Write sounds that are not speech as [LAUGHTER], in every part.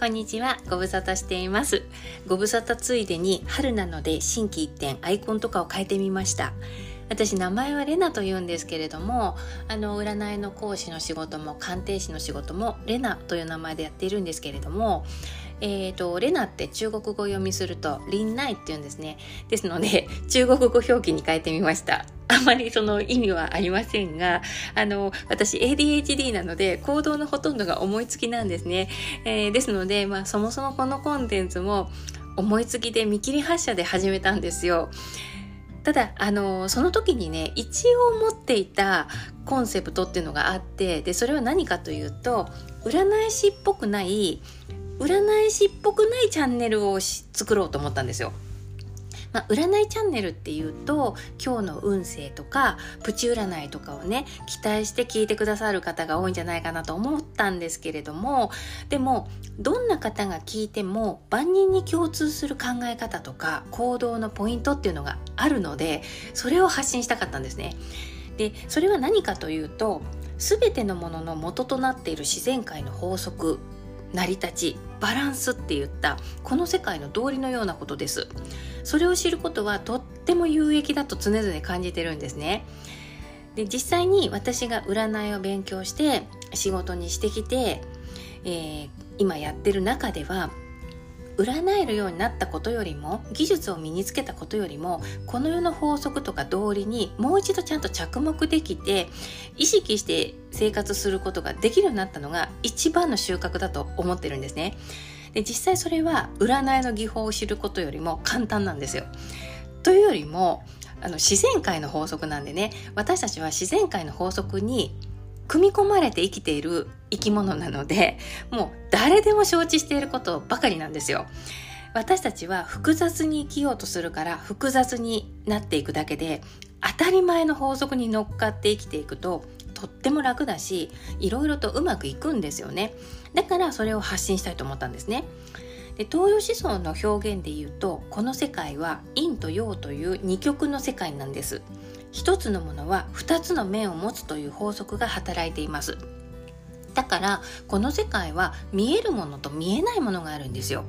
こんにちは。ご無沙汰しています。ご無沙汰ついでに春なので心機一転アイコンとかを変えてみました。私名前はレナと言うんですけれどもあの占いの講師の仕事も鑑定士の仕事もレナという名前でやっているんですけれどもえーと、レナって中国語読みするとリンナイって言うんですね。ですので中国語表記に変えてみました。あまりその意味はありませんがあの私 ADHD なので行動のほとんどが思いつきなんですね、えー、ですので、まあ、そもそもこのコンテンツも思いつきで見切り発車で始めたんですよ。ただあのその時にね一応持っていたコンセプトっていうのがあってでそれは何かというと占い師っぽくない占い師っぽくないチャンネルを作ろうと思ったんですよ。まあ、占いチャンネルっていうと今日の運勢とかプチ占いとかをね期待して聞いてくださる方が多いんじゃないかなと思ったんですけれどもでもどんな方が聞いても万人に共通する考え方とか行動のポイントっていうのがあるのでそれを発信したかったんですね。でそれは何かというと全てのものの元となっている自然界の法則成り立ちバランスって言ったこの世界の道理のようなことですそれを知ることはとっても有益だと常々感じてるんですねで実際に私が占いを勉強して仕事にしてきて、えー、今やってる中では占えるようになったことよりも技術を身につけたことよりもこの世の法則とか道理にもう一度ちゃんと着目できて意識して生活することができるようになったのが一番の収穫だと思ってるんですね。で実際それは占いの技法を知ることよりも簡単なんですよ。というよりもあの自然界の法則なんでね私たちは自然界の法則に組み込まれて生きている生き物なのでもう誰でも承知していることばかりなんですよ。私たちは複雑に生きようとするから複雑になっていくだけで当たり前の法則に乗っかって生きていくととっても楽だしいろいろとうまくいくんですよね。だからそれを発信したいと思ったんですね。で東洋思想の表現で言うとこの世界は陰と陽という二極の世界なんです。一つのものは二つの面を持つという法則が働いています。だからこの世界は見えるものと見えないものがあるんですよ。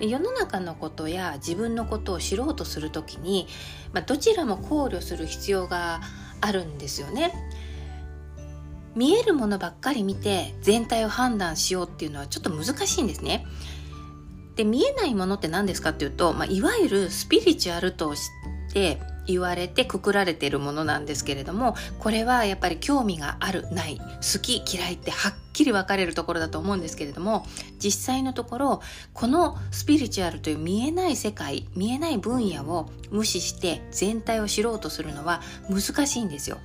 で世の中のことや自分のことを知ろうとする時に、まあ、どちらも考慮する必要があるんですよね。見えるものばっかり見て全体を判断しようっていうのはちょっと難しいんですねで見えないものって何ですかっていうと、まあ、いわゆるスピリチュアルとして言われてくくられているものなんですけれどもこれはやっぱり興味があるない好き嫌いってはっきり分かれるところだと思うんですけれども実際のところこのスピリチュアルという見えない世界見えない分野を無視して全体を知ろうとするのは難しいんですよ。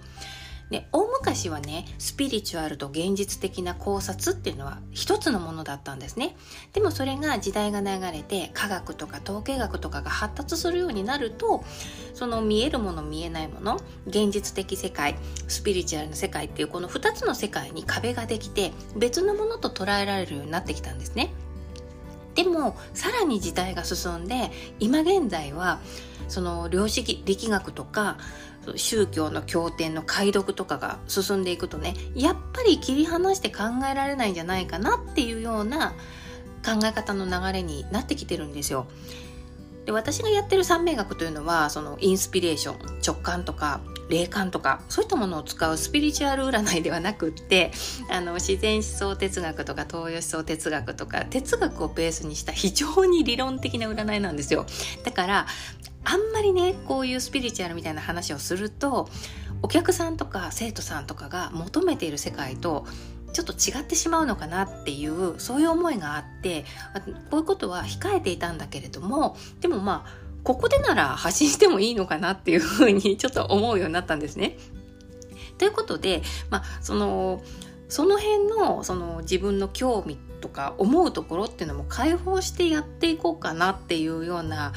で大昔はねスピリチュアルと現実的な考察っていうのは一つのものだったんですね。でもそれが時代が流れて科学とか統計学とかが発達するようになるとその見えるもの見えないもの現実的世界スピリチュアルな世界っていうこの2つの世界に壁ができて別のものと捉えられるようになってきたんですね。でもさらに時代が進んで今現在はその量子力学とか宗教の経典の解読とかが進んでいくとねやっぱり切り離して考えられないんじゃないかなっていうような考え方の流れになってきてるんですよ。で私がやってる三名学というのはそのインスピレーション直感とか霊感とかそういったものを使うスピリチュアル占いではなくってあの自然思想哲学とか東洋思想哲学とか哲学をベースにした非常に理論的な占いなんですよだからあんまりねこういうスピリチュアルみたいな話をするとお客さんとか生徒さんとかが求めている世界とちょっと違ってしまうのかなっていうそういう思いがあってこういうことは控えていたんだけれどもでもまあここでなら発信してもいいのかなっていうふうに [LAUGHS] ちょっと思うようになったんですね。ということで、まあ、そのその辺のその自分の興味とか思うところっていうのも解放してやっていこうかなっていうような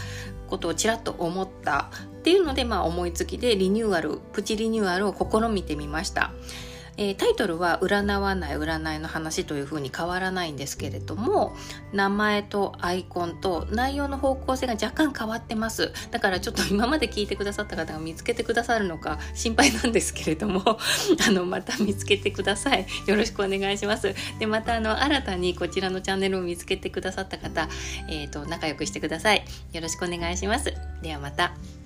ことをちらっと思ったっていうので、まあ、思いつきでリニューアルプチリニューアルを試みてみました。えー、タイトルは占わない占いの話というふうに変わらないんですけれども名前とアイコンと内容の方向性が若干変わってます。だからちょっと今まで聞いてくださった方が見つけてくださるのか心配なんですけれども [LAUGHS] あのまた見つけてください。よろしくお願いします。でまたあの新たにこちらのチャンネルを見つけてくださった方、えーと、と仲良くしてください。よろしくお願いします。ではまた。